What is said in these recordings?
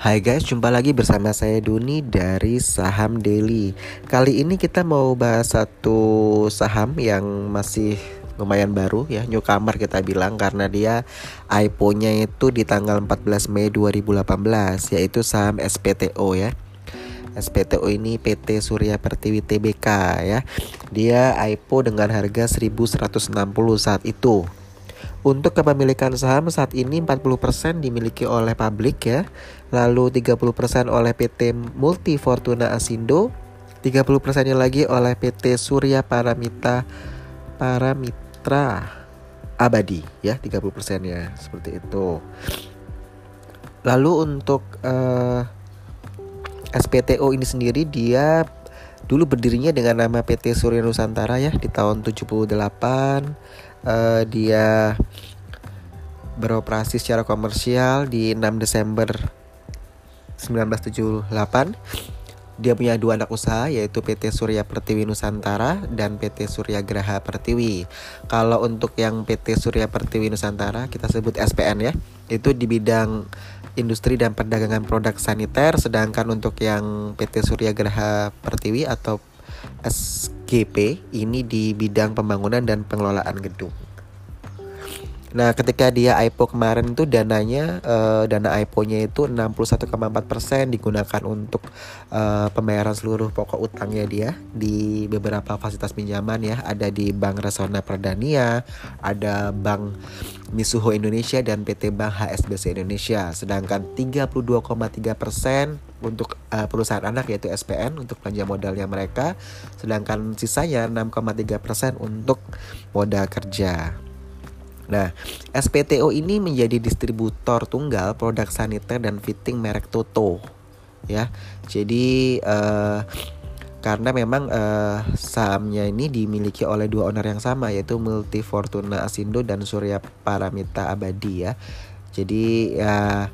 Hai guys, jumpa lagi bersama saya Duni dari Saham Daily. Kali ini kita mau bahas satu saham yang masih lumayan baru ya, newcomer kita bilang karena dia IPO-nya itu di tanggal 14 Mei 2018 yaitu saham SPTO ya. SPTO ini PT Surya Pertiwi Tbk ya. Dia IPO dengan harga 1160 saat itu. Untuk kepemilikan saham saat ini 40% dimiliki oleh publik ya. Lalu 30% oleh PT Multi Fortuna Asindo, 30%-nya lagi oleh PT Surya Paramita Paramitra Abadi ya, 30%-nya seperti itu. Lalu untuk uh, eh, SPTO ini sendiri dia dulu berdirinya dengan nama PT Surya Nusantara ya di tahun 78 uh, dia beroperasi secara komersial di 6 Desember 1978 dia punya dua anak usaha yaitu PT Surya Pertiwi Nusantara dan PT Surya Graha Pertiwi. Kalau untuk yang PT Surya Pertiwi Nusantara kita sebut SPN ya, itu di bidang industri dan perdagangan produk saniter sedangkan untuk yang PT Surya Graha Pertiwi atau SGP ini di bidang pembangunan dan pengelolaan gedung. Nah, ketika dia IPO kemarin itu dananya uh, dana IPO-nya itu 61,4% digunakan untuk uh, pembayaran seluruh pokok utangnya dia di beberapa fasilitas pinjaman ya, ada di Bank Resona Perdania, ada Bank Misuho Indonesia dan PT Bank HSBC Indonesia. Sedangkan 32,3% untuk uh, perusahaan anak yaitu SPN untuk belanja modalnya mereka, sedangkan sisanya 6,3% untuk modal kerja. Nah, SPTO ini menjadi distributor tunggal produk saniter dan fitting merek Toto. Ya. Jadi uh, karena memang uh, sahamnya ini dimiliki oleh dua owner yang sama yaitu Multi Fortuna Asindo dan Surya Paramita Abadi ya. Jadi ya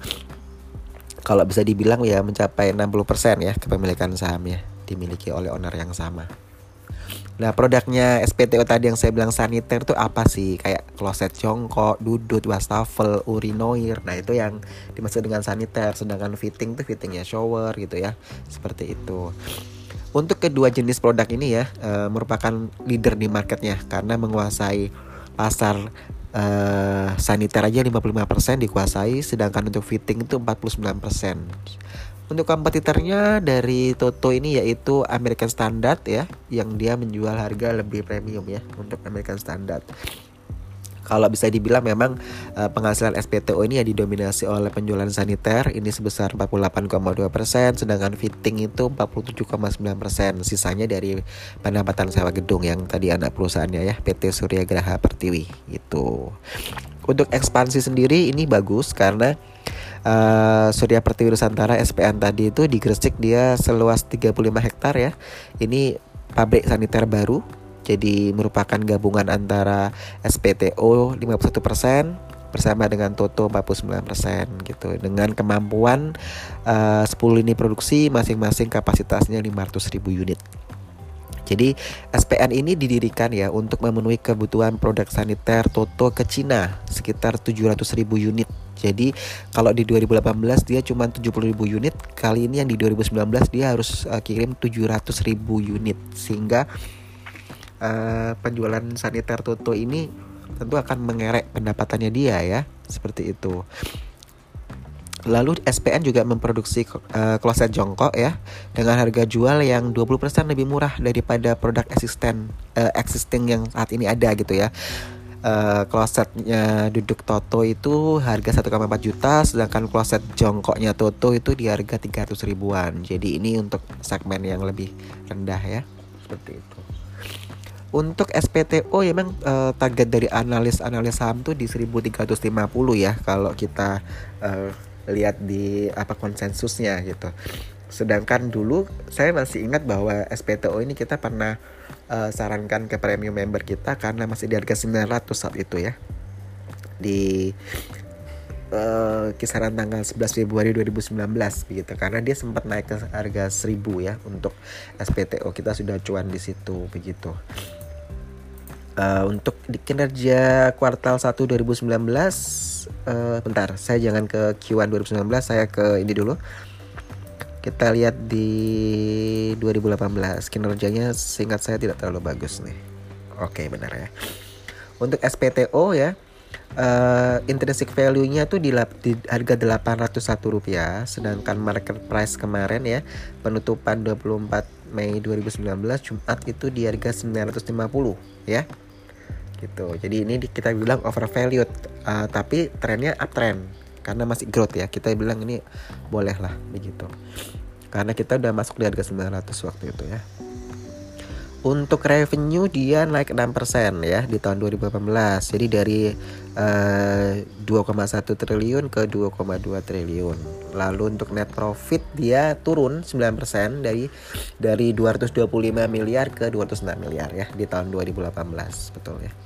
kalau bisa dibilang ya mencapai 60% ya kepemilikan sahamnya dimiliki oleh owner yang sama. Nah produknya SPTO tadi yang saya bilang saniter itu apa sih? Kayak kloset jongkok, dudut, wastafel, urinoir. Nah itu yang dimaksud dengan saniter. Sedangkan fitting tuh fittingnya shower gitu ya. Seperti itu. Untuk kedua jenis produk ini ya e, merupakan leader di marketnya karena menguasai pasar e, saniter aja 55% dikuasai sedangkan untuk fitting itu 49%. Untuk kompetitornya dari Toto ini yaitu American Standard ya, yang dia menjual harga lebih premium ya untuk American Standard. Kalau bisa dibilang memang uh, penghasilan SPTO ini ya didominasi oleh penjualan saniter ini sebesar 48,2%, sedangkan fitting itu 47,9%. Sisanya dari pendapatan sewa gedung yang tadi anak perusahaannya ya PT Surya Graha Pertiwi itu. Untuk ekspansi sendiri ini bagus karena uh, Surya Pertiwi Nusantara SPN tadi itu di Gresik dia seluas 35 hektar ya. Ini pabrik saniter baru. Jadi merupakan gabungan antara SPTO 51% bersama dengan Toto 49% gitu dengan kemampuan uh, 10 lini produksi masing-masing kapasitasnya 500.000 unit. Jadi SPN ini didirikan ya untuk memenuhi kebutuhan produk saniter Toto ke Cina sekitar 700 ribu unit. Jadi kalau di 2018 dia cuma 70 ribu unit, kali ini yang di 2019 dia harus uh, kirim 700 ribu unit sehingga uh, penjualan saniter Toto ini tentu akan mengerek pendapatannya dia ya seperti itu. Lalu SPN juga memproduksi uh, kloset jongkok ya dengan harga jual yang 20% lebih murah daripada produk existing uh, existing yang saat ini ada gitu ya. Uh, klosetnya duduk Toto itu harga 1,4 juta sedangkan kloset jongkoknya Toto itu di harga 300 ribuan. Jadi ini untuk segmen yang lebih rendah ya. Seperti itu. Untuk SPTO ya memang uh, target dari analis-analis saham tuh di 1350 ya kalau kita uh, lihat di apa konsensusnya gitu. Sedangkan dulu saya masih ingat bahwa SPTO ini kita pernah uh, sarankan ke premium member kita karena masih di harga 900 saat itu ya. Di uh, kisaran tanggal 11 Februari 2019 begitu karena dia sempat naik ke harga 1000 ya untuk SPTO kita sudah cuan di situ begitu. Uh, untuk di kinerja kuartal 1 2019 uh, bentar saya jangan ke Q1 2019 saya ke ini dulu. Kita lihat di 2018 kinerjanya singkat saya tidak terlalu bagus nih. Oke benar ya. Untuk SPTO ya uh, intrinsic value-nya tuh di, di harga 801 rupiah sedangkan market price kemarin ya penutupan 24 Mei 2019 Jumat itu di harga 950 ya gitu. Jadi ini kita bilang overvalued uh, tapi trennya uptrend. Karena masih growth ya kita bilang ini boleh lah begitu. Karena kita udah masuk di harga 900 waktu itu ya. Untuk revenue dia naik 6% ya di tahun 2018 jadi dari uh, eh, 2,1 triliun ke 2,2 triliun. Lalu untuk net profit dia turun 9% dari dari 225 miliar ke 206 miliar ya di tahun 2018 betul ya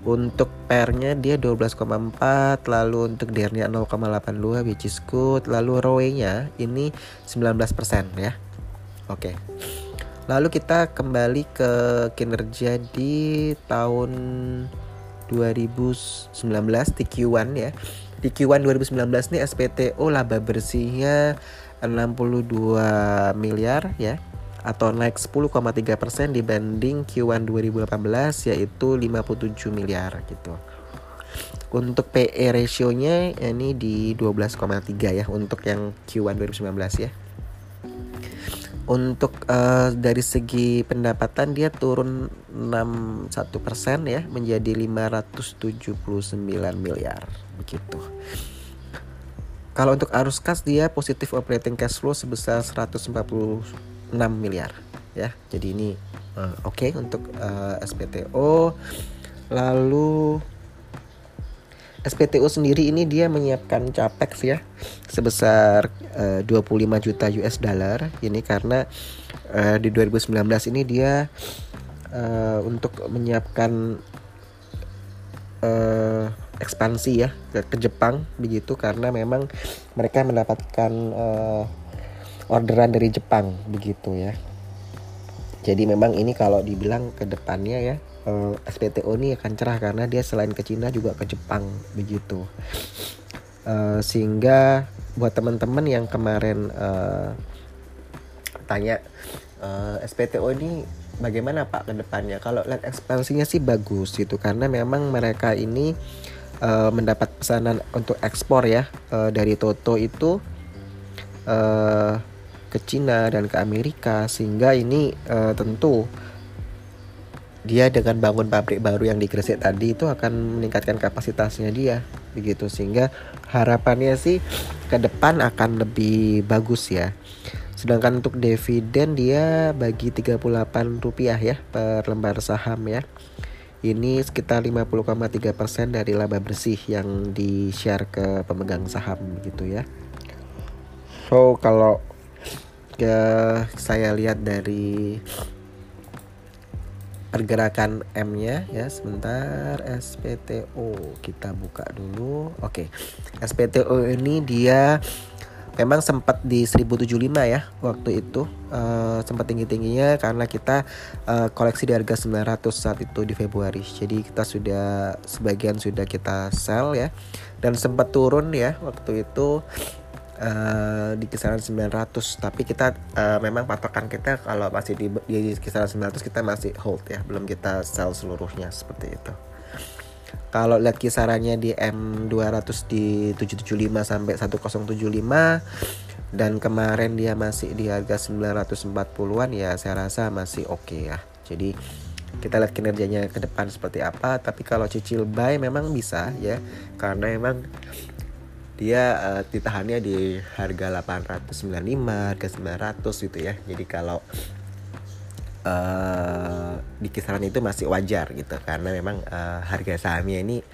untuk pernya dia 12,4 lalu untuk DR-nya 0,82 which is good. Lalu ROE-nya ini 19% ya. Oke. Lalu kita kembali ke kinerja di tahun 2019 di Q1 ya. Di Q1 2019 nih SPTO laba bersihnya 62 miliar ya atau naik 10,3% dibanding Q1 2018 yaitu 57 miliar gitu. Untuk PE rasionya ini di 12,3 ya untuk yang Q1 2019 ya. Untuk uh, dari segi pendapatan dia turun 61% ya menjadi 579 miliar begitu. Kalau untuk arus kas dia positif operating cash flow sebesar 140 6 miliar ya. Jadi ini uh, oke okay untuk uh, eh, SPTO. Lalu SPTO sendiri ini dia menyiapkan capex ya sebesar uh, 25 juta US dollar ini karena uh, di 2019 ini dia uh, untuk menyiapkan uh, ekspansi ya ke, ke Jepang begitu karena memang mereka mendapatkan uh, orderan dari Jepang begitu ya. Jadi memang ini kalau dibilang ke depannya ya eh, SPTO ini akan cerah karena dia selain ke Cina juga ke Jepang begitu. Uh, sehingga buat teman-teman yang kemarin uh, tanya uh, SPTO ini bagaimana Pak ke depannya? Kalau lihat ekspansinya sih bagus gitu karena memang mereka ini uh, mendapat pesanan untuk ekspor ya uh, dari Toto itu uh, ke Cina dan ke Amerika sehingga ini uh, tentu dia dengan bangun pabrik baru yang di Gresik tadi itu akan meningkatkan kapasitasnya dia begitu sehingga harapannya sih ke depan akan lebih bagus ya. Sedangkan untuk dividen dia bagi 38 rupiah ya per lembar saham ya. Ini sekitar 50,3% dari laba bersih yang di-share ke pemegang saham gitu ya. So kalau ya saya lihat dari pergerakan M-nya ya sebentar SPTO kita buka dulu. Oke. SPTO ini dia memang sempat di 1075 ya waktu itu uh, sempat tinggi-tingginya karena kita uh, koleksi di harga 900 saat itu di Februari. Jadi kita sudah sebagian sudah kita sell ya dan sempat turun ya waktu itu uh, di kisaran 900 tapi kita uh, memang patokan kita kalau masih di, di kisaran 900 kita masih hold ya. Belum kita sell seluruhnya seperti itu. Kalau lihat kisarannya di M200 di 775 sampai 1075 dan kemarin dia masih di harga 940-an ya saya rasa masih oke okay ya. Jadi kita lihat kinerjanya ke depan seperti apa. Tapi kalau cicil buy memang bisa ya karena memang dia uh, ditahannya di harga 895 harga 900 gitu ya. Jadi kalau uh, di kisaran itu masih wajar gitu. Karena memang uh, harga sahamnya ini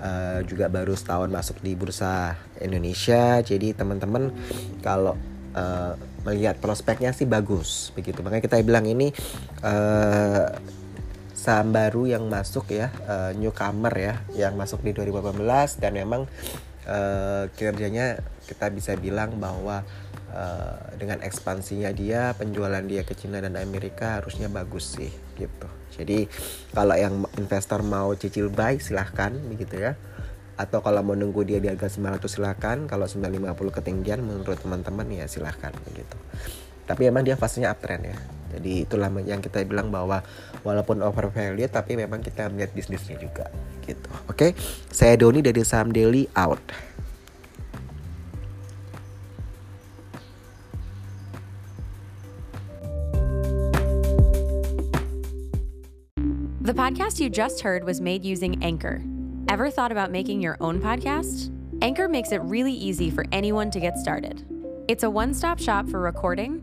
uh, juga baru setahun masuk di bursa Indonesia. Jadi teman-teman kalau uh, melihat prospeknya sih bagus begitu. Makanya kita bilang ini uh, saham baru yang masuk ya uh, newcomer ya yang masuk di 2018 dan memang uh, kinerjanya kita bisa bilang bahwa uh, dengan ekspansinya dia penjualan dia ke Cina dan Amerika harusnya bagus sih gitu. Jadi kalau yang investor mau cicil buy silahkan begitu ya. Atau kalau mau nunggu dia di harga 900 silahkan. Kalau 950 ketinggian menurut teman-teman ya silahkan gitu tapi emang dia fasenya uptrend ya jadi itulah yang kita bilang bahwa walaupun over value tapi memang kita melihat bisnisnya juga gitu oke okay? saya Doni dari saham daily out The podcast you just heard was made using Anchor. Ever thought about making your own podcast? Anchor makes it really easy for anyone to get started. It's a one stop shop for recording,